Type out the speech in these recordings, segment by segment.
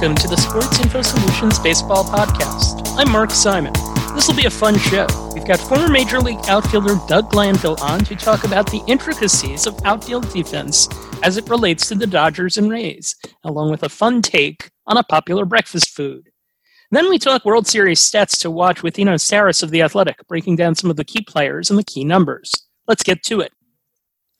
welcome to the Sports Info Solutions Baseball Podcast. I'm Mark Simon. This will be a fun show. We've got former Major League outfielder Doug Glanville on to talk about the intricacies of outfield defense as it relates to the Dodgers and Rays, along with a fun take on a popular breakfast food. Then we talk World Series stats to watch with Eno Sarris of The Athletic, breaking down some of the key players and the key numbers. Let's get to it.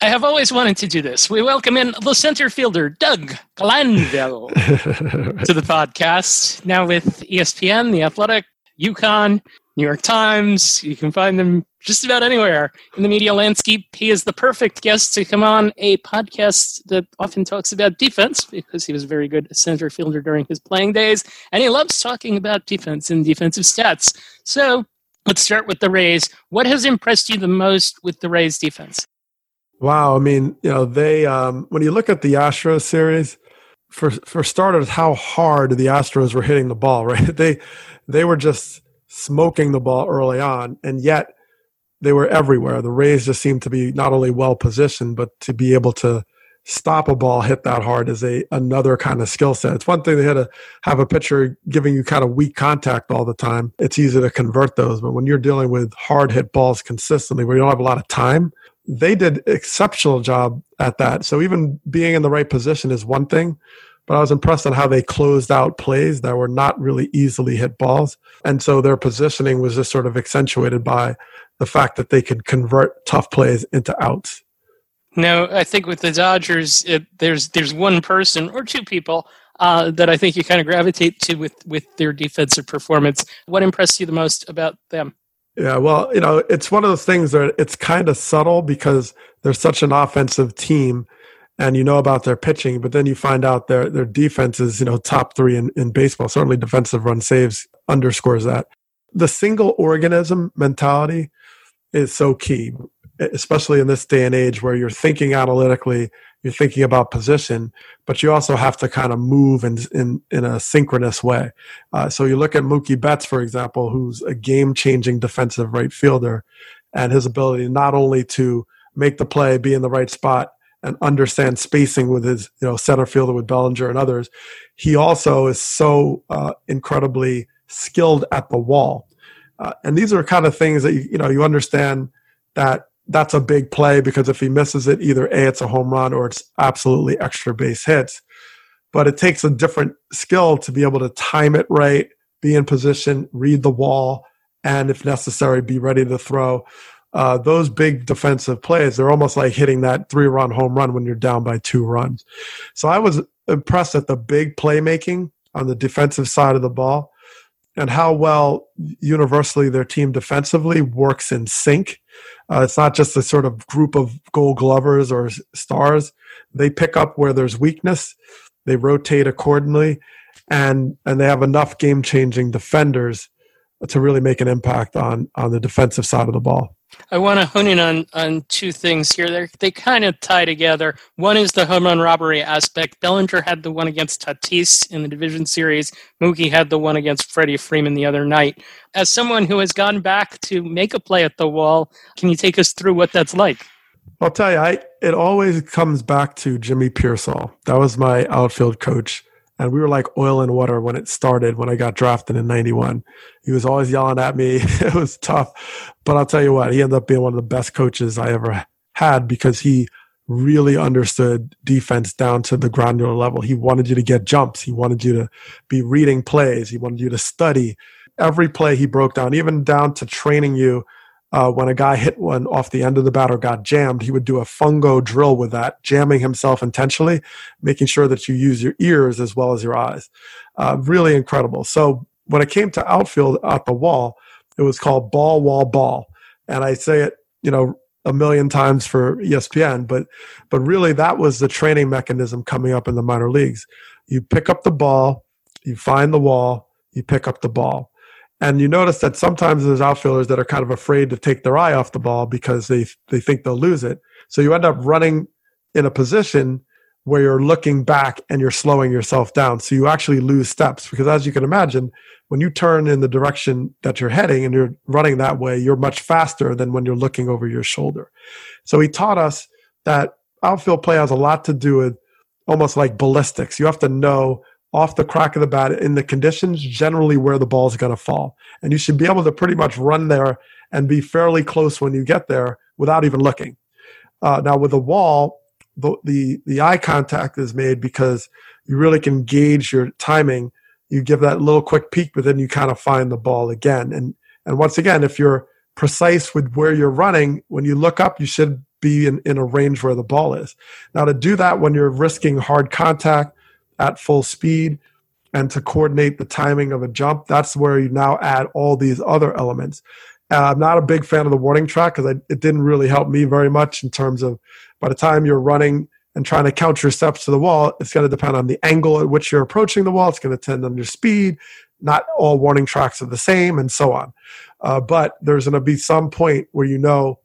I have always wanted to do this. We welcome in the center fielder, Doug Glanville, to the podcast. Now with ESPN, The Athletic, UConn, New York Times. You can find them just about anywhere in the media landscape. He is the perfect guest to come on a podcast that often talks about defense because he was a very good center fielder during his playing days. And he loves talking about defense and defensive stats. So let's start with the Rays. What has impressed you the most with the Rays defense? Wow, I mean, you know, they um, when you look at the Astros series, for for starters, how hard the Astros were hitting the ball, right? They they were just smoking the ball early on, and yet they were everywhere. The Rays just seemed to be not only well positioned, but to be able to stop a ball hit that hard is a another kind of skill set. It's one thing they had to have a pitcher giving you kind of weak contact all the time. It's easy to convert those, but when you're dealing with hard hit balls consistently, where you don't have a lot of time, they did exceptional job at that. So even being in the right position is one thing, but I was impressed on how they closed out plays that were not really easily hit balls. And so their positioning was just sort of accentuated by the fact that they could convert tough plays into outs. No, I think with the Dodgers, it, there's there's one person or two people uh, that I think you kind of gravitate to with with their defensive performance. What impressed you the most about them? Yeah, well, you know, it's one of those things that it's kind of subtle because they're such an offensive team and you know about their pitching, but then you find out their their defense is, you know, top three in, in baseball. Certainly defensive run saves underscores that. The single organism mentality is so key, especially in this day and age where you're thinking analytically you're thinking about position, but you also have to kind of move in in, in a synchronous way. Uh, so you look at Mookie Betts, for example, who's a game changing defensive right fielder, and his ability not only to make the play, be in the right spot, and understand spacing with his you know center fielder with Bellinger and others, he also is so uh, incredibly skilled at the wall. Uh, and these are kind of things that you, you know you understand that that's a big play because if he misses it, either A, it's a home run or it's absolutely extra base hits. But it takes a different skill to be able to time it right, be in position, read the wall, and if necessary, be ready to throw. Uh, those big defensive plays, they're almost like hitting that three run home run when you're down by two runs. So I was impressed at the big playmaking on the defensive side of the ball and how well universally their team defensively works in sync. Uh, it's not just a sort of group of gold glovers or stars. They pick up where there's weakness, they rotate accordingly, and and they have enough game changing defenders to really make an impact on on the defensive side of the ball. I want to hone in on, on two things here. They're, they kind of tie together. One is the home run robbery aspect. Bellinger had the one against Tatis in the division series. Mookie had the one against Freddie Freeman the other night. As someone who has gone back to make a play at the wall, can you take us through what that's like? I'll tell you, I, it always comes back to Jimmy Piersall. That was my outfield coach and we were like oil and water when it started when I got drafted in 91. He was always yelling at me. it was tough. But I'll tell you what, he ended up being one of the best coaches I ever had because he really understood defense down to the granular level. He wanted you to get jumps. He wanted you to be reading plays. He wanted you to study every play he broke down, even down to training you uh, when a guy hit one off the end of the bat or got jammed, he would do a fungo drill with that, jamming himself intentionally, making sure that you use your ears as well as your eyes. Uh, really incredible. So when it came to outfield at the wall, it was called ball, wall, ball. And I say it, you know, a million times for ESPN, but but really that was the training mechanism coming up in the minor leagues. You pick up the ball, you find the wall, you pick up the ball. And you notice that sometimes there's outfielders that are kind of afraid to take their eye off the ball because they they think they'll lose it. So you end up running in a position where you're looking back and you're slowing yourself down. So you actually lose steps because as you can imagine, when you turn in the direction that you're heading and you're running that way, you're much faster than when you're looking over your shoulder. So he taught us that outfield play has a lot to do with almost like ballistics. You have to know off the crack of the bat in the conditions generally where the ball is going to fall. And you should be able to pretty much run there and be fairly close when you get there without even looking. Uh, now with the wall, the, the, the eye contact is made because you really can gauge your timing. You give that little quick peek, but then you kind of find the ball again. And and once again, if you're precise with where you're running, when you look up, you should be in, in a range where the ball is. Now, to do that when you're risking hard contact at full speed and to coordinate the timing of a jump, that's where you now add all these other elements. Uh, I'm not a big fan of the warning track because it didn't really help me very much in terms of by the time you're running and trying to count your steps to the wall, it's going to depend on the angle at which you're approaching the wall. It's going to depend on your speed. Not all warning tracks are the same, and so on. Uh, but there's going to be some point where you know,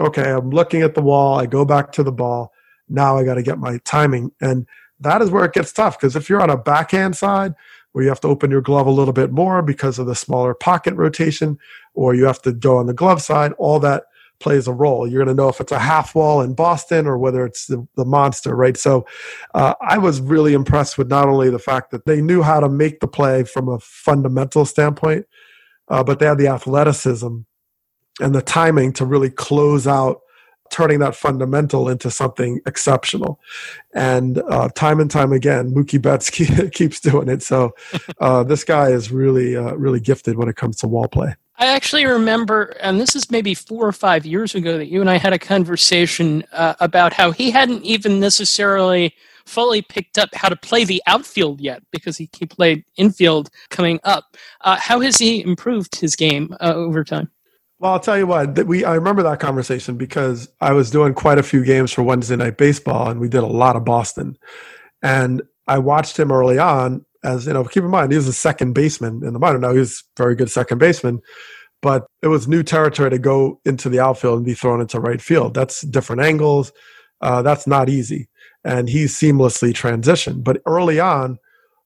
okay, I'm looking at the wall. I go back to the ball. Now I got to get my timing, and that is where it gets tough because if you're on a backhand side where you have to open your glove a little bit more because of the smaller pocket rotation, or you have to go on the glove side, all that plays a role. You're going to know if it's a half wall in Boston or whether it's the, the monster, right? So uh, I was really impressed with not only the fact that they knew how to make the play from a fundamental standpoint, uh, but they had the athleticism and the timing to really close out turning that fundamental into something exceptional. And uh, time and time again, Mookie Betts keeps doing it. So uh, this guy is really, uh, really gifted when it comes to wall play. I actually remember, and this is maybe four or five years ago, that you and I had a conversation uh, about how he hadn't even necessarily fully picked up how to play the outfield yet because he, he played infield coming up. Uh, how has he improved his game uh, over time? Well, I'll tell you what. We I remember that conversation because I was doing quite a few games for Wednesday Night Baseball, and we did a lot of Boston. And I watched him early on, as you know, keep in mind he was a second baseman in the minor. Now he was very good second baseman, but it was new territory to go into the outfield and be thrown into right field. That's different angles. Uh, that's not easy, and he seamlessly transitioned. But early on,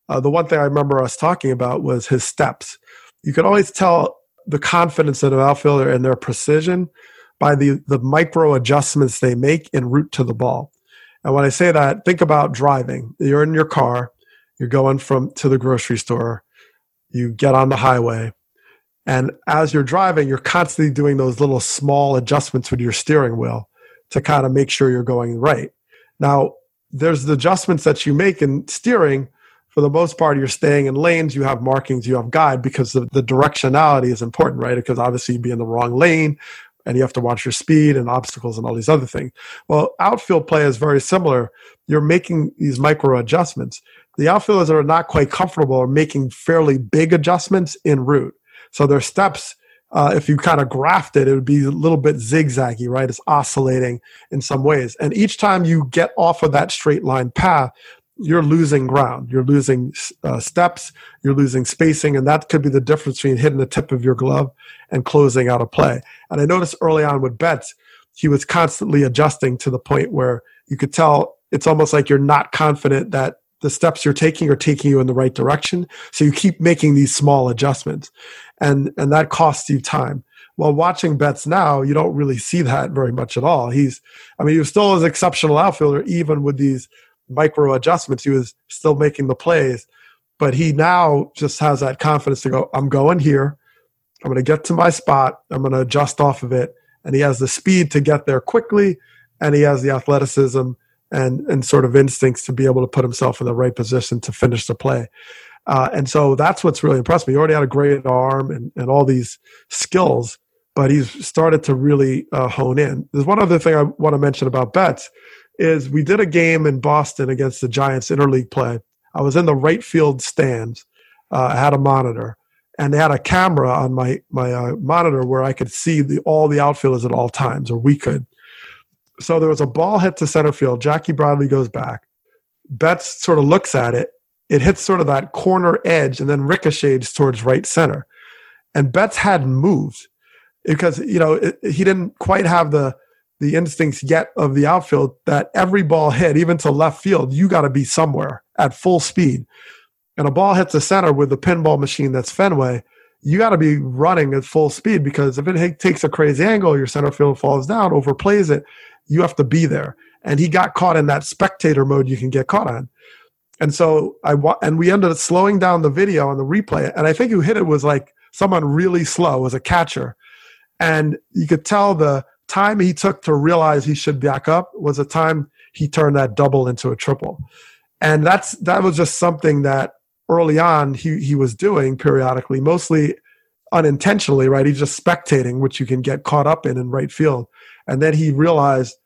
uh, the one thing I remember us talking about was his steps. You could always tell the confidence of an outfielder and their precision by the the micro adjustments they make en route to the ball. And when I say that, think about driving. You're in your car you're going from to the grocery store. You get on the highway. And as you're driving, you're constantly doing those little small adjustments with your steering wheel to kind of make sure you're going right. Now, there's the adjustments that you make in steering. For the most part, you're staying in lanes, you have markings, you have guide because the, the directionality is important, right? Because obviously you'd be in the wrong lane and you have to watch your speed and obstacles and all these other things. Well, outfield play is very similar. You're making these micro adjustments the outfielders that are not quite comfortable are making fairly big adjustments en route. So their steps, uh, if you kind of graft it, it would be a little bit zigzaggy, right? It's oscillating in some ways. And each time you get off of that straight line path, you're losing ground. You're losing uh, steps. You're losing spacing. And that could be the difference between hitting the tip of your glove and closing out a play. And I noticed early on with Betts, he was constantly adjusting to the point where you could tell it's almost like you're not confident that the steps you're taking are taking you in the right direction. So you keep making these small adjustments and, and that costs you time. While watching Betts now, you don't really see that very much at all. He's, I mean, he was still an exceptional outfielder, even with these micro adjustments. He was still making the plays, but he now just has that confidence to go, I'm going here. I'm going to get to my spot. I'm going to adjust off of it. And he has the speed to get there quickly and he has the athleticism and and sort of instincts to be able to put himself in the right position to finish the play. Uh, and so that's what's really impressed me. He already had a great arm and, and all these skills, but he's started to really uh, hone in. There's one other thing I want to mention about Betts is we did a game in Boston against the Giants interleague play. I was in the right field stands. Uh, I had a monitor, and they had a camera on my my uh, monitor where I could see the, all the outfielders at all times, or we could so there was a ball hit to center field. Jackie Bradley goes back. Betts sort of looks at it. It hits sort of that corner edge and then ricochets towards right center. And Betts hadn't moved because you know it, he didn't quite have the the instincts yet of the outfield that every ball hit, even to left field, you got to be somewhere at full speed. And a ball hits the center with the pinball machine that's Fenway, you got to be running at full speed because if it takes a crazy angle, your center field falls down, overplays it, you have to be there. And he got caught in that spectator mode you can get caught on. And so I wa- and we ended up slowing down the video on the replay. And I think who hit it was like someone really slow, was a catcher. And you could tell the time he took to realize he should back up was the time he turned that double into a triple. And that's that was just something that early on he he was doing periodically, mostly unintentionally, right? He's just spectating, which you can get caught up in in right field. And then he realized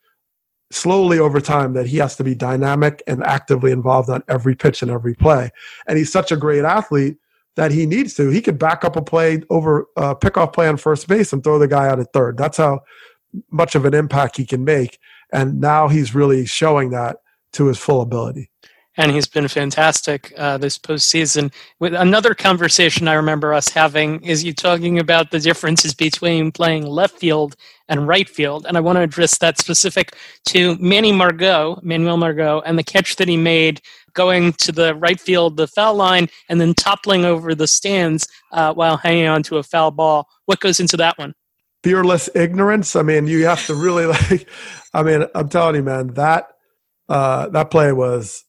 slowly over time that he has to be dynamic and actively involved on every pitch and every play. And he's such a great athlete that he needs to. He could back up a play over a pickoff play on first base and throw the guy out at third. That's how much of an impact he can make. And now he's really showing that to his full ability and he's been fantastic uh, this postseason. With another conversation I remember us having is you talking about the differences between playing left field and right field, and I want to address that specific to Manny Margot, Manuel Margot, and the catch that he made going to the right field, the foul line, and then toppling over the stands uh, while hanging on to a foul ball. What goes into that one? Fearless ignorance. I mean, you have to really like. I mean, I'm telling you, man, that uh, that play was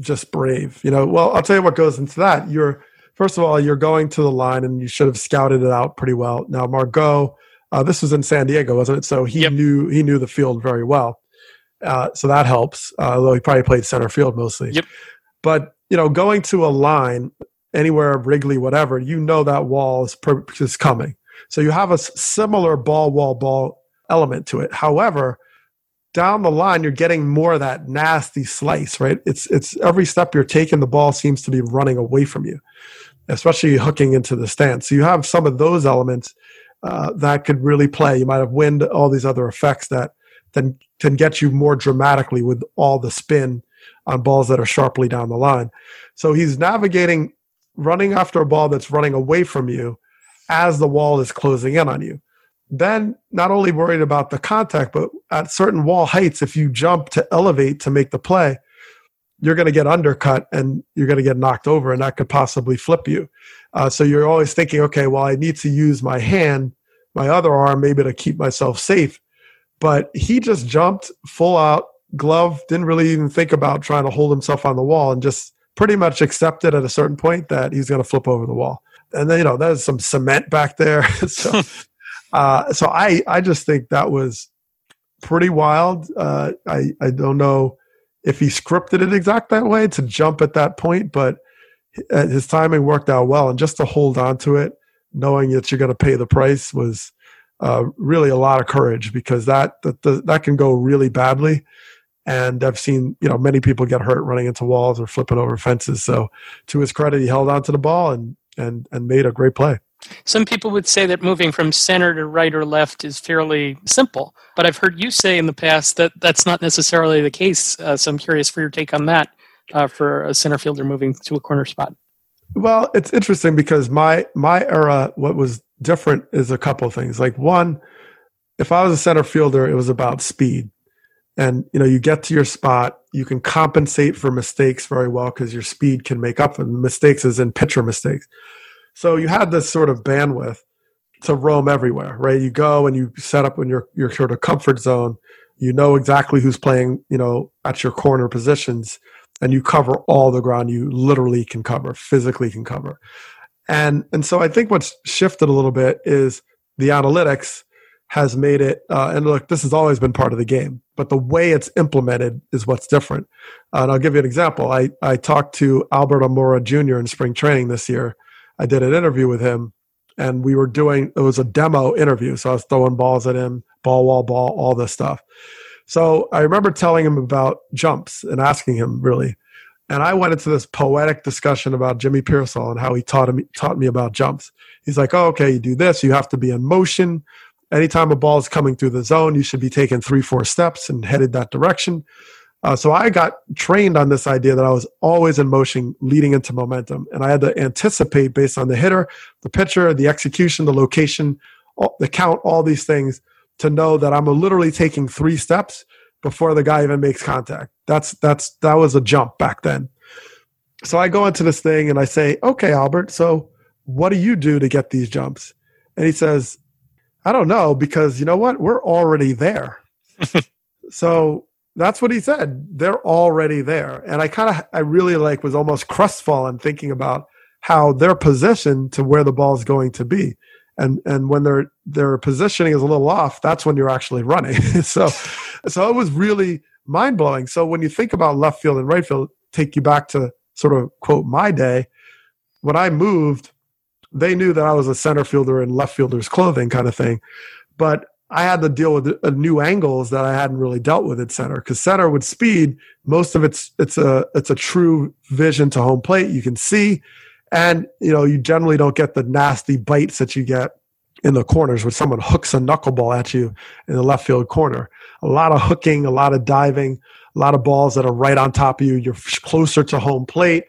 just brave. You know, well, I'll tell you what goes into that. You're first of all, you're going to the line, and you should have scouted it out pretty well. Now, Margot, uh, this was in San Diego, wasn't it? So he yep. knew he knew the field very well. Uh, so that helps. Uh, although he probably played center field mostly. Yep. But you know, going to a line anywhere, Wrigley, whatever, you know that wall is, per- is coming. So you have a similar ball, wall, ball element to it. However, down the line you're getting more of that nasty slice right? It's it's every step you're taking the ball seems to be running away from you especially hooking into the stance. So you have some of those elements uh, that could really play. You might have wind all these other effects that then can get you more dramatically with all the spin on balls that are sharply down the line. So he's navigating running after a ball that's running away from you as the wall is closing in on you then not only worried about the contact, but at certain wall heights, if you jump to elevate to make the play, you're going to get undercut and you're going to get knocked over, and that could possibly flip you. Uh, so you're always thinking, okay, well, I need to use my hand, my other arm, maybe to keep myself safe. But he just jumped full out, glove, didn't really even think about trying to hold himself on the wall, and just pretty much accepted at a certain point that he's going to flip over the wall. And then, you know, there's some cement back there. so uh, so I, I just think that was pretty wild. Uh, I, I don't know if he scripted it exact that way to jump at that point, but his timing worked out well. And just to hold on to it, knowing that you're going to pay the price was uh, really a lot of courage because that, that, that can go really badly. And I've seen, you know, many people get hurt running into walls or flipping over fences. So to his credit, he held on to the ball and, and, and made a great play. Some people would say that moving from center to right or left is fairly simple, but I've heard you say in the past that that's not necessarily the case. Uh, so I'm curious for your take on that uh, for a center fielder moving to a corner spot. Well, it's interesting because my my era, what was different is a couple of things. Like one, if I was a center fielder, it was about speed, and you know you get to your spot, you can compensate for mistakes very well because your speed can make up for mistakes, as in pitcher mistakes. So you had this sort of bandwidth to roam everywhere, right? You go and you set up in your your sort of comfort zone. You know exactly who's playing, you know, at your corner positions, and you cover all the ground you literally can cover, physically can cover. And and so I think what's shifted a little bit is the analytics has made it. Uh, and look, this has always been part of the game, but the way it's implemented is what's different. Uh, and I'll give you an example. I I talked to Albert Almora Jr. in spring training this year I did an interview with him, and we were doing it was a demo interview, so I was throwing balls at him, ball, wall, ball, all this stuff. So I remember telling him about jumps and asking him really, and I went into this poetic discussion about Jimmy Piersall and how he taught me taught me about jumps. He's like, "Oh, okay, you do this. You have to be in motion. Anytime a ball is coming through the zone, you should be taking three, four steps and headed that direction." Uh, so I got trained on this idea that I was always in motion leading into momentum. And I had to anticipate based on the hitter, the pitcher, the execution, the location, all, the count, all these things to know that I'm literally taking three steps before the guy even makes contact. That's, that's, that was a jump back then. So I go into this thing and I say, okay, Albert, so what do you do to get these jumps? And he says, I don't know because you know what? We're already there. so that's what he said. They're already there. And I kind of, I really like was almost crestfallen thinking about how they're positioned to where the ball is going to be. And, and when their, their positioning is a little off, that's when you're actually running. so, so it was really mind blowing. So when you think about left field and right field, take you back to sort of quote my day, when I moved, they knew that I was a center fielder in left fielder's clothing kind of thing. But I had to deal with uh, new angles that I hadn't really dealt with at center because center with speed, most of it's it's a it's a true vision to home plate. You can see, and you know you generally don't get the nasty bites that you get in the corners where someone hooks a knuckleball at you in the left field corner. A lot of hooking, a lot of diving, a lot of balls that are right on top of you. You're closer to home plate.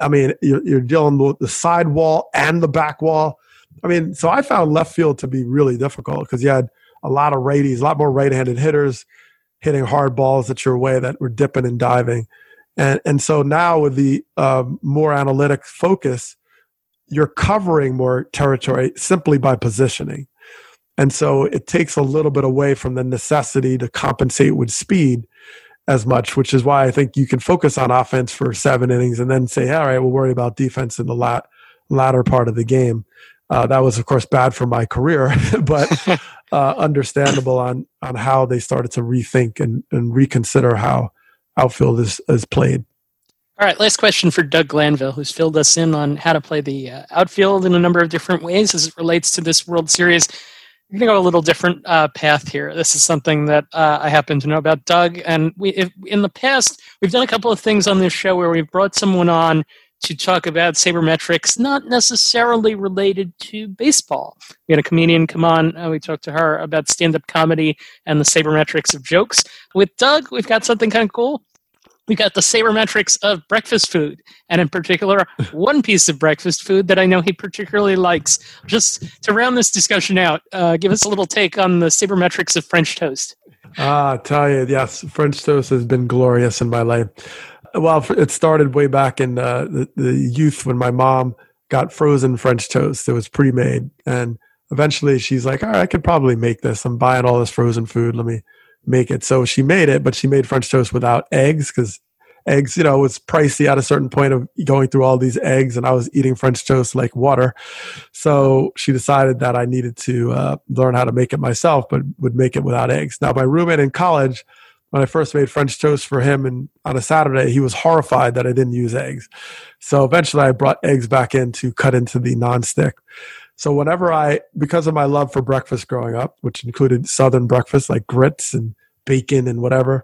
I mean, you're, you're dealing with the side wall and the back wall. I mean, so I found left field to be really difficult because you had a lot of righties, a lot more right-handed hitters hitting hard balls at your way that were dipping and diving. And, and so now with the um, more analytic focus, you're covering more territory simply by positioning. And so it takes a little bit away from the necessity to compensate with speed as much, which is why I think you can focus on offense for seven innings and then say, all right, we'll worry about defense in the lat- latter part of the game. Uh, that was, of course, bad for my career, but uh, understandable on on how they started to rethink and, and reconsider how outfield is, is played. All right, last question for Doug Glanville, who's filled us in on how to play the uh, outfield in a number of different ways as it relates to this World Series. We're going to go a little different uh, path here. This is something that uh, I happen to know about Doug, and we, if, in the past, we've done a couple of things on this show where we've brought someone on to talk about sabermetrics, not necessarily related to baseball. We had a comedian come on. and we talked to her about stand up comedy and the sabermetrics of jokes. With Doug, we've got something kind of cool. We got the sabermetrics of breakfast food, and in particular, one piece of breakfast food that I know he particularly likes. Just to round this discussion out, uh, give us a little take on the sabermetrics of French toast. Ah, I tell you, yes, French toast has been glorious in my life well, it started way back in uh, the, the youth when my mom got frozen French toast. It was pre-made, and eventually she's like, "All right, I could probably make this. I'm buying all this frozen food. Let me make it." So she made it, but she made French toast without eggs because eggs, you know, was pricey at a certain point of going through all these eggs, and I was eating French toast like water. So she decided that I needed to uh, learn how to make it myself, but would make it without eggs. Now, my roommate in college when I first made French toast for him and on a Saturday, he was horrified that I didn't use eggs. So eventually I brought eggs back in to cut into the nonstick. So whenever I, because of my love for breakfast growing up, which included Southern breakfast like grits and bacon and whatever,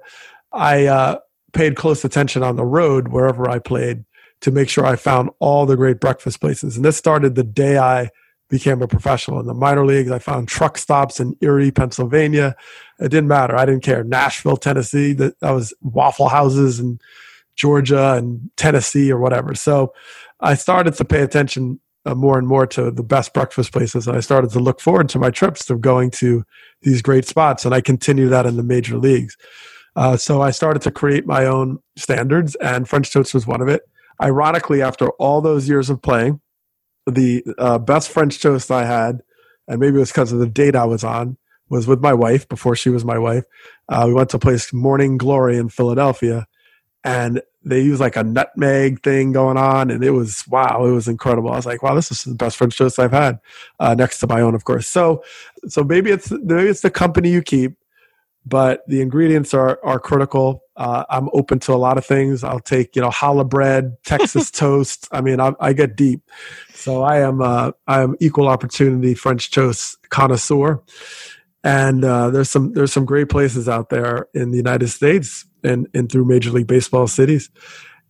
I uh, paid close attention on the road wherever I played to make sure I found all the great breakfast places. And this started the day I became a professional in the minor leagues. I found truck stops in Erie, Pennsylvania. It didn't matter. I didn't care. Nashville, Tennessee. That was Waffle Houses in Georgia and Tennessee or whatever. So I started to pay attention uh, more and more to the best breakfast places, and I started to look forward to my trips to going to these great spots. And I continue that in the major leagues. Uh, so I started to create my own standards, and French toast was one of it. Ironically, after all those years of playing, the uh, best French toast I had, and maybe it was because of the date I was on, was with my wife before she was my wife. Uh, we went to a place Morning Glory in Philadelphia, and they use like a nutmeg thing going on, and it was wow, it was incredible. I was like, wow, this is the best French toast I've had, uh, next to my own, of course. So, so maybe it's maybe it's the company you keep, but the ingredients are are critical. Uh, I'm open to a lot of things. I'll take you know challah bread, Texas toast. I mean, I, I, get deep. So I am uh, I am equal opportunity French toast connoisseur, and uh, there's some there's some great places out there in the United States and and through Major League Baseball cities,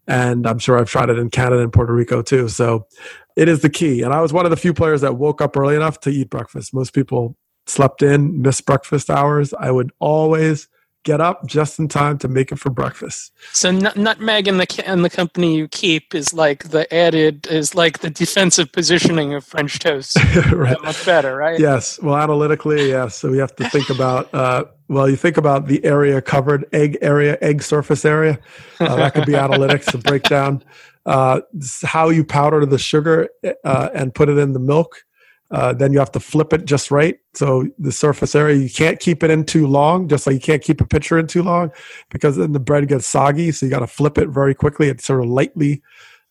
and I'm sure I've tried it in Canada and Puerto Rico too. So it is the key. And I was one of the few players that woke up early enough to eat breakfast. Most people slept in, missed breakfast hours. I would always get up just in time to make it for breakfast. So nutmeg and the and the company you keep is like the added is like the defensive positioning of French toast. right. Much better, right? Yes. Well, analytically, yes. So we have to think about. Uh, well, you think about the area covered, egg area, egg surface area. Uh, that could be analytics to break down uh, how you powder the sugar uh, and put it in the milk Uh, then you have to flip it just right. So the surface area, you can't keep it in too long, just like you can't keep a pitcher in too long because then the bread gets soggy. So you got to flip it very quickly and sort of lightly.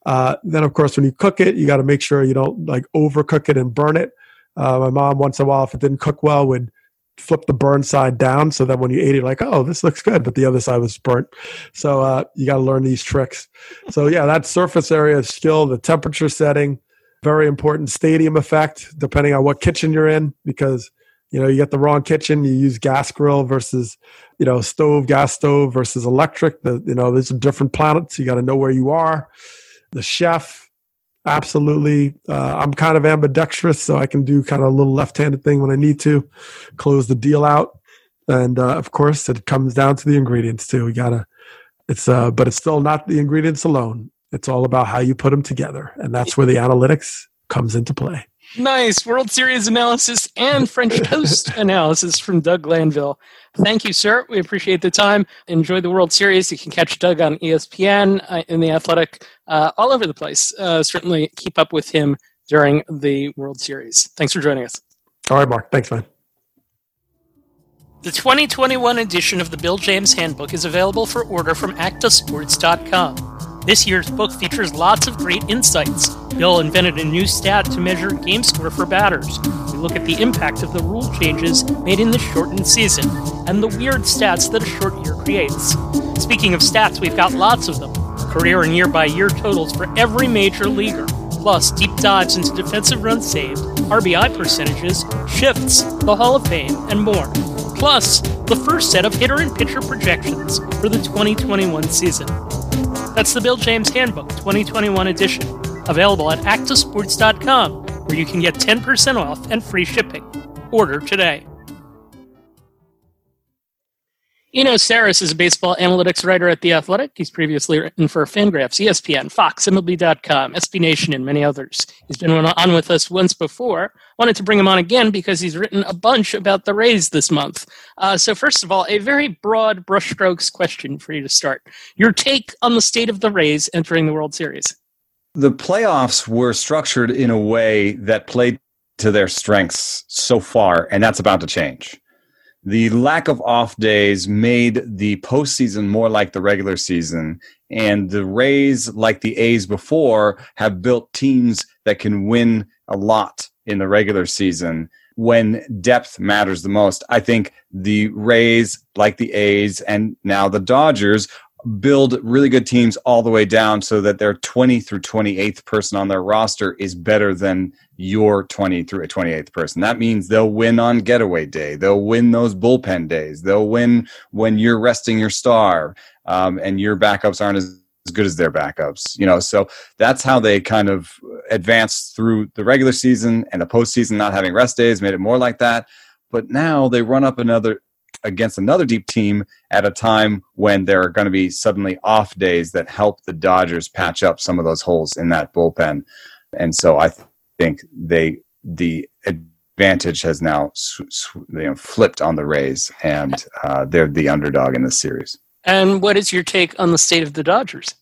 Uh, then, of course, when you cook it, you got to make sure you don't like overcook it and burn it. Uh, my mom, once in a while, if it didn't cook well, would flip the burn side down so that when you ate it, like, oh, this looks good, but the other side was burnt. So uh, you got to learn these tricks. So yeah, that surface area is still the temperature setting, very important stadium effect, depending on what kitchen you're in, because you know you get the wrong kitchen, you use gas grill versus you know stove, gas stove versus electric. The you know these are different planets. You got to know where you are. The chef, Absolutely. Uh, I'm kind of ambidextrous, so I can do kind of a little left handed thing when I need to, close the deal out. And uh, of course, it comes down to the ingredients too. You gotta, it's, uh, but it's still not the ingredients alone. It's all about how you put them together. And that's where the analytics comes into play. Nice World Series analysis and French toast analysis from Doug Glanville. Thank you, sir. We appreciate the time. Enjoy the World Series. You can catch Doug on ESPN, uh, in the Athletic, uh, all over the place. Uh, certainly keep up with him during the World Series. Thanks for joining us. All right, Mark. Thanks, man. The 2021 edition of the Bill James Handbook is available for order from ActaSports.com. This year's book features lots of great insights. Bill invented a new stat to measure game score for batters. We look at the impact of the rule changes made in the shortened season and the weird stats that a short year creates. Speaking of stats, we've got lots of them career and year by year totals for every major leaguer, plus deep dives into defensive runs saved, RBI percentages, shifts, the Hall of Fame, and more. Plus, the first set of hitter and pitcher projections for the 2021 season. That's the Bill James Handbook 2021 edition, available at actasports.com, where you can get 10% off and free shipping. Order today. Eno Sarris is a baseball analytics writer at The Athletic. He's previously written for Fangraphs, ESPN, Fox, MLB.com, SB Nation, and many others. He's been on with us once before. Wanted to bring him on again because he's written a bunch about the Rays this month. Uh, so, first of all, a very broad brushstrokes question for you to start. Your take on the state of the Rays entering the World Series? The playoffs were structured in a way that played to their strengths so far, and that's about to change the lack of off days made the postseason more like the regular season. And the Rays, like the A's before, have built teams that can win a lot in the regular season when depth matters the most. I think the Rays, like the A's, and now the Dodgers, build really good teams all the way down so that their 20 through 28th person on their roster is better than your 20 through a 28th person. That means they'll win on getaway day. They'll win those bullpen days. They'll win when you're resting your star um, and your backups aren't as, as good as their backups. You know, so that's how they kind of advanced through the regular season and the postseason. Not having rest days made it more like that. But now they run up another against another deep team at a time when there are going to be suddenly off days that help the Dodgers patch up some of those holes in that bullpen. And so I think they the advantage has now sw- sw- you know, flipped on the Rays, and uh, they're the underdog in this series. And what is your take on the state of the Dodgers?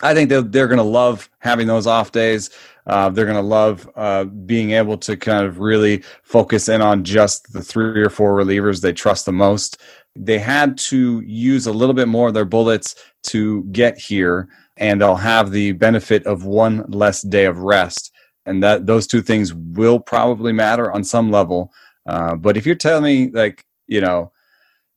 I think they're, they're going to love having those off days. Uh, they're going to love uh, being able to kind of really focus in on just the three or four relievers they trust the most. They had to use a little bit more of their bullets to get here, and they'll have the benefit of one less day of rest and that those two things will probably matter on some level. Uh, but if you're telling me like you know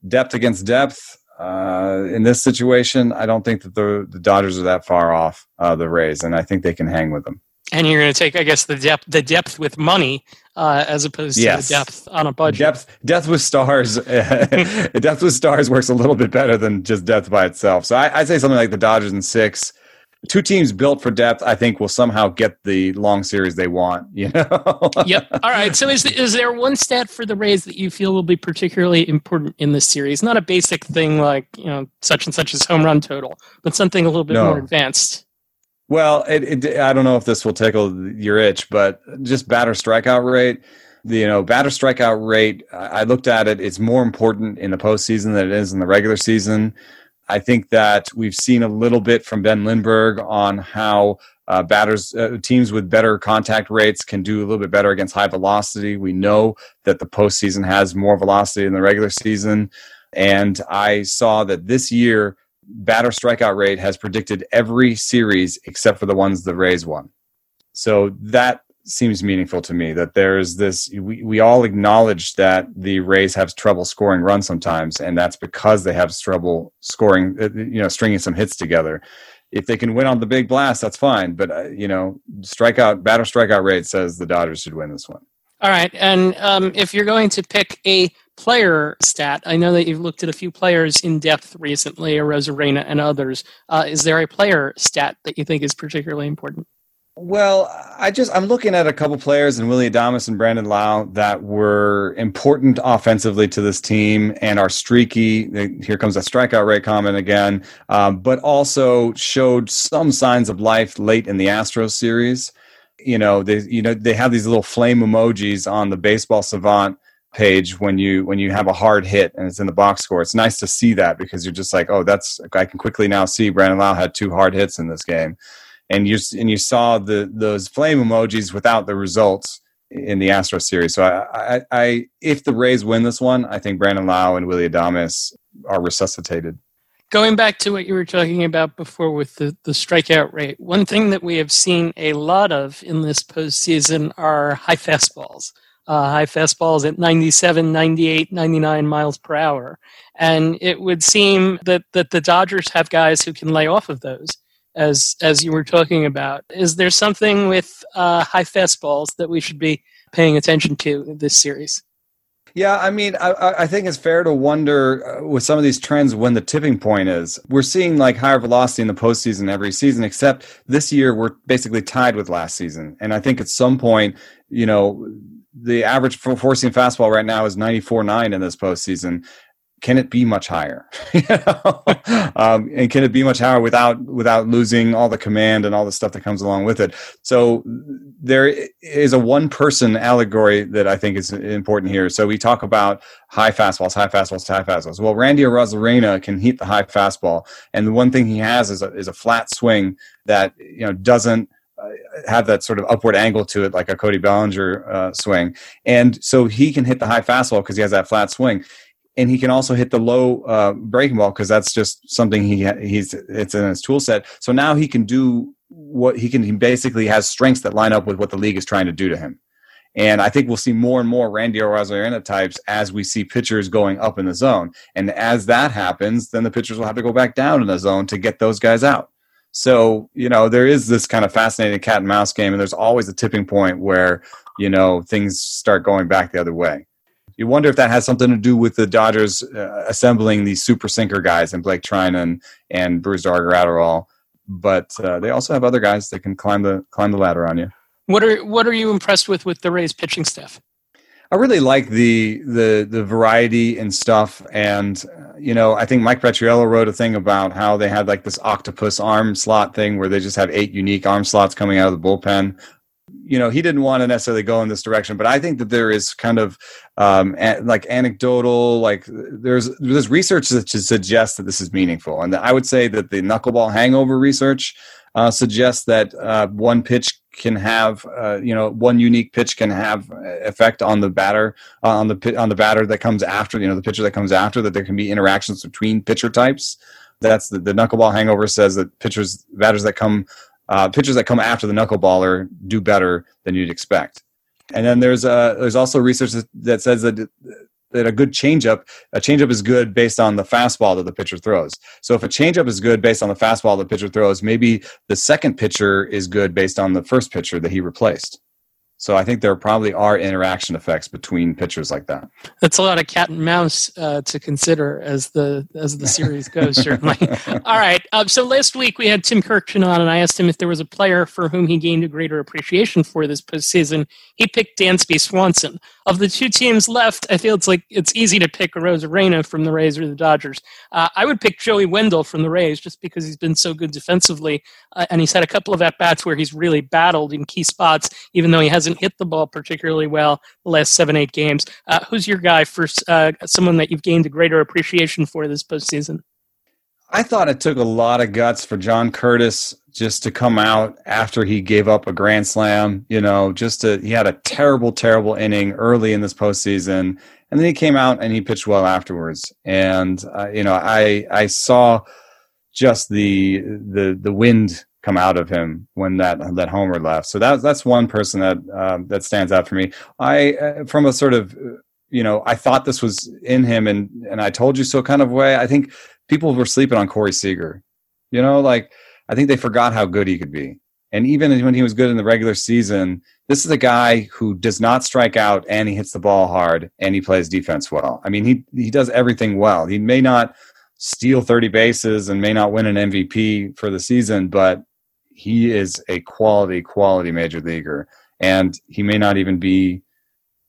depth against depth uh, in this situation, I don't think that the the Dodgers are that far off uh, the Rays, and I think they can hang with them. And you're going to take, I guess, the depth the depth with money uh, as opposed yes. to the depth on a budget. Depth depth with stars, depth with stars works a little bit better than just depth by itself. So I, I'd say something like the Dodgers in six two teams built for depth, I think, will somehow get the long series they want. You know. yep. All right. So, is is there one stat for the Rays that you feel will be particularly important in this series? Not a basic thing like you know such and such as home run total, but something a little bit no. more advanced. Well, it, it, I don't know if this will tickle your itch, but just batter strikeout rate. The, you know, batter strikeout rate. I looked at it. It's more important in the postseason than it is in the regular season I think that we've seen a little bit from Ben Lindbergh on how uh, batters uh, teams with better contact rates can do a little bit better against high velocity. We know that the postseason has more velocity than the regular season, and I saw that this year batter strikeout rate has predicted every series except for the ones the Rays won. So that seems meaningful to me that there's this we, we all acknowledge that the rays have trouble scoring runs sometimes and that's because they have trouble scoring uh, you know stringing some hits together. If they can win on the big blast that's fine but uh, you know strikeout batter strikeout rate says the dodgers should win this one. All right and um, if you're going to pick a player stat i know that you've looked at a few players in depth recently Arozarena and others. Uh, is there a player stat that you think is particularly important well, I just I'm looking at a couple players in Willie Adames and Brandon Lowe that were important offensively to this team and are streaky. Here comes a strikeout rate comment again, um, but also showed some signs of life late in the Astros series. You know, they you know they have these little flame emojis on the Baseball Savant page when you when you have a hard hit and it's in the box score. It's nice to see that because you're just like, oh, that's I can quickly now see Brandon Lowe had two hard hits in this game and you and you saw the those flame emojis without the results in the Astro series. So I, I, I if the Rays win this one, I think Brandon Lowe and Willie Adames are resuscitated. Going back to what you were talking about before with the, the strikeout rate, one thing that we have seen a lot of in this postseason are high fastballs. Uh, high fastballs at 97, 98, 99 miles per hour. And it would seem that, that the Dodgers have guys who can lay off of those as as you were talking about. Is there something with uh, high fastballs that we should be paying attention to in this series? Yeah, I mean, I, I, think it's fair to wonder uh, with some of these trends when the tipping point is. We're seeing like higher velocity in the postseason every season, except this year we're basically tied with last season. And I think at some point, you know, the average for four fastball right now is 94.9 in this postseason can it be much higher? um, and can it be much higher without without losing all the command and all the stuff that comes along with it? So there is a one person allegory that I think is important here. So we talk about high fastballs, high fastballs, high fastballs. Well, Randy Arozarena can hit the high fastball, and the one thing he has is a, is a flat swing that you know doesn't uh, have that sort of upward angle to it, like a Cody Bellinger uh, swing. And so he can hit the high fastball because he has that flat swing and he can also hit the low uh, breaking ball because that's just something he he's it's in his tool set. So now he can do what he can. He basically has strengths that line up with what the league is trying to do to him. And I think we'll see more and more Randy Arozarena types as we see pitchers going up in the zone. And as that happens, then the pitchers will have to go back down in the zone to get those guys out. So, you know, there is this kind of fascinating cat and mouse game, and there's always a tipping point where, you know, things start going back the other way you wonder if that has something to do with the Dodgers uh, assembling these super sinker guys and Blake Treinen and Brusdar Graterol. But uh, they also have other guys that can climb the climb the ladder on you. What are what are you impressed with with the Rays pitching staff? I really like the the the variety and stuff, and uh, you know, I think Mike Petriello wrote a thing about how they had like this octopus arm slot thing where they just have eight unique arm slots coming out of the bullpen you know he didn't want to necessarily go in this direction but i think that there is kind of um, a, like anecdotal like there's there's research that suggests that this is meaningful. And i would say that the knuckleball hangover research uh, suggests that uh, one pitch can have uh, you know one unique pitch can have effect on the batter uh, on the on the batter that comes after you know the pitcher that comes after that there can be interactions between pitcher types. That's the, the knuckleball hangover says that pitchers batters that come uh, pitchers that come after the knuckleballer do better than you'd expect. And then there's uh, there's also research that says that that a good changeup a changeup is good based on the fastball that the pitcher throws. So if a changeup is good based on the fastball the pitcher throws, maybe the second pitcher is good based on the first pitcher that he replaced. So I think there probably are interaction effects between pitchers like that. That's a lot of cat and mouse uh, to consider as the as the series goes. certainly. All right. Um, so last week we had Tim Kurkjian on, and I asked him if there was a player for whom he gained a greater appreciation for this postseason. He picked Dansby Swanson. Of the two teams left, I feel it's like it's easy to pick Arozarena from the Rays or the Dodgers. Uh, I would pick Joey Wendle from the Rays just because he's been so good defensively, uh, and he's had a couple of at bats where he's really battled in key spots, even though he hasn't hasn't hit the ball particularly well the last seven, eight games. Uh, who's your guy for uh, someone that you've gained a greater appreciation for this postseason? I thought it took a lot of guts for John Curtiss just to come out after he gave up a grand slam. You know, just to he had a terrible, terrible inning early in this postseason, and then he came out and he pitched well afterwards. And uh, you know, I I saw just the the the wind come out of him when that that homer left. So that's that's one person that um, that stands out for me. I uh, from a sort of you know I thought this was in him and and I told you so kind of way. I think people were sleeping on Corey Seager. You know, like I think they forgot how good he could be. And even when he was good in the regular season, this is a guy who does not strike out and he hits the ball hard and he plays defense well. I mean, he he does everything well. He may not steal 30 bases and may not win an MVP for the season, but he is a quality quality major leaguer and he may not even be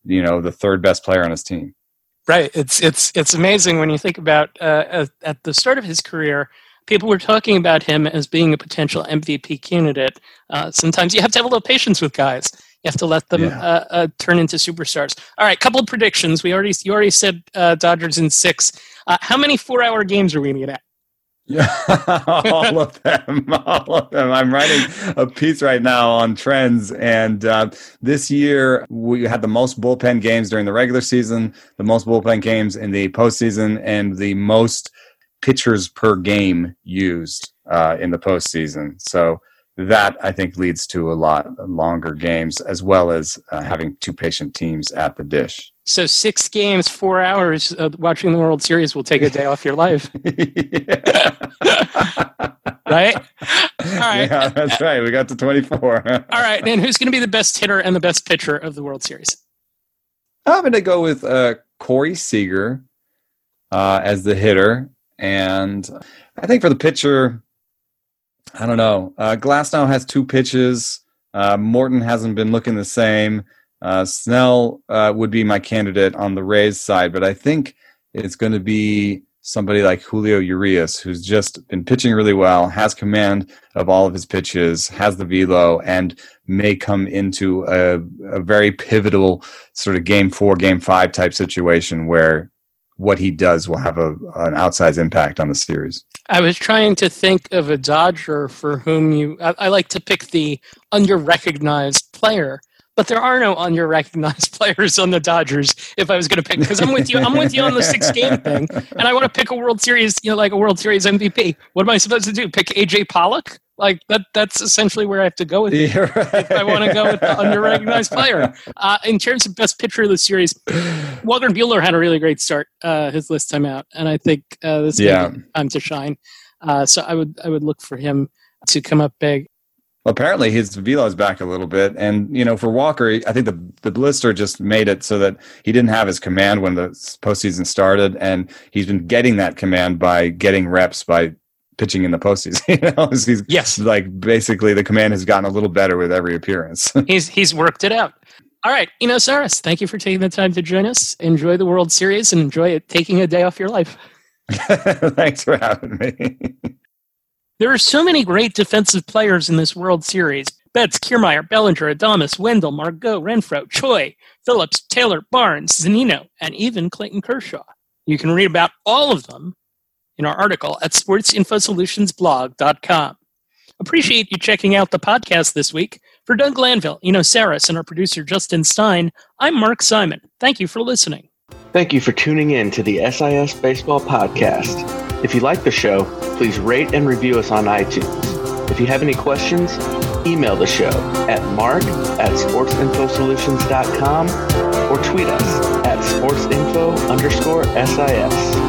you know the third best player on his team. Right. It's it's it's amazing when you think about uh, at the start of his career, people were talking about him as being a potential MVP candidate. Uh, sometimes you have to have a little patience with guys. You have to let them yeah. uh, uh, turn into superstars. All right, couple of predictions. We already you already said uh, Dodgers in six. Uh, how many four-hour games are we going to get at? Yeah, all of them, all of them. I'm writing a piece right now on trends, and uh, this year we had the most bullpen games during the regular season, the most bullpen games in the postseason, and the most pitchers per game used uh, in the postseason. So that I think leads to a lot longer games, as well as uh, having two patient teams at the dish. So six games, four hours of watching the World Series will take a day off your life. right? All right. Yeah, that's right. We got to 24. All right. And who's going to be the best hitter and the best pitcher of the World Series? I'm going to go with uh, Corey Seager uh, as the hitter. And I think for the pitcher, I don't know. Uh, Glasnow has two pitches. Uh, Morton hasn't been looking the same. Uh, Snell uh, would be my candidate on the Rays side, but I think it's going to be somebody like Julio Urias, who's just been pitching really well, has command of all of his pitches, has the velo, and may come into a, a very pivotal sort of game four, game five type situation where what he does will have a, an outsized impact on the series. I was trying to think of a Dodger for whom you. I, I like to pick the under recognized player but there are no unrecognized players on the Dodgers. If I was going to pick, because I'm with you, I'm with you on the six game thing, and I want to pick a World Series, you know, like a World Series MVP. What am I supposed to do? Pick AJ Pollock? Like that? That's essentially where I have to go with it. Right. If I want to go with the underrecognized player. Uh, in terms of best pitcher of the series, Walker Buehler had a really great start uh, his last time out, and I think uh, this yeah. time to shine. Uh, so I would I would look for him to come up big apparently his velo is back a little bit. And you know for walker i think the, the blister just made it so that he didn't have his command when the postseason started. And he's been getting that command by getting reps by pitching in the postseason you know he's yes. like basically the command has gotten a little better with every appearance. He's he's worked it out. All right Eno thank you for taking the time to join us. Enjoy the world series and enjoy it taking a day off your life. Thanks for having me there are so many great defensive players in this World Series. Betts, Kiermaier, Bellinger, Adames, Wendle, Margot, Renfroe, Choi, Phillips, Taylor, Barnes, Zunino, and even Clayton Kershaw. You can read about all of them in our article at sportsinfosolutionsblog.com. Appreciate you checking out the podcast this week. For Doug Glanville, Eno Sarris, and our producer Justin Stein, I'm Mark Simon. Thank you for listening. Thank you for tuning in to the SIS Baseball Podcast. If you like the show, please rate and review us on iTunes. If you have any questions, email the show at mark at sportsinfosolutions.com or tweet us at sportsinfo underscore SIS.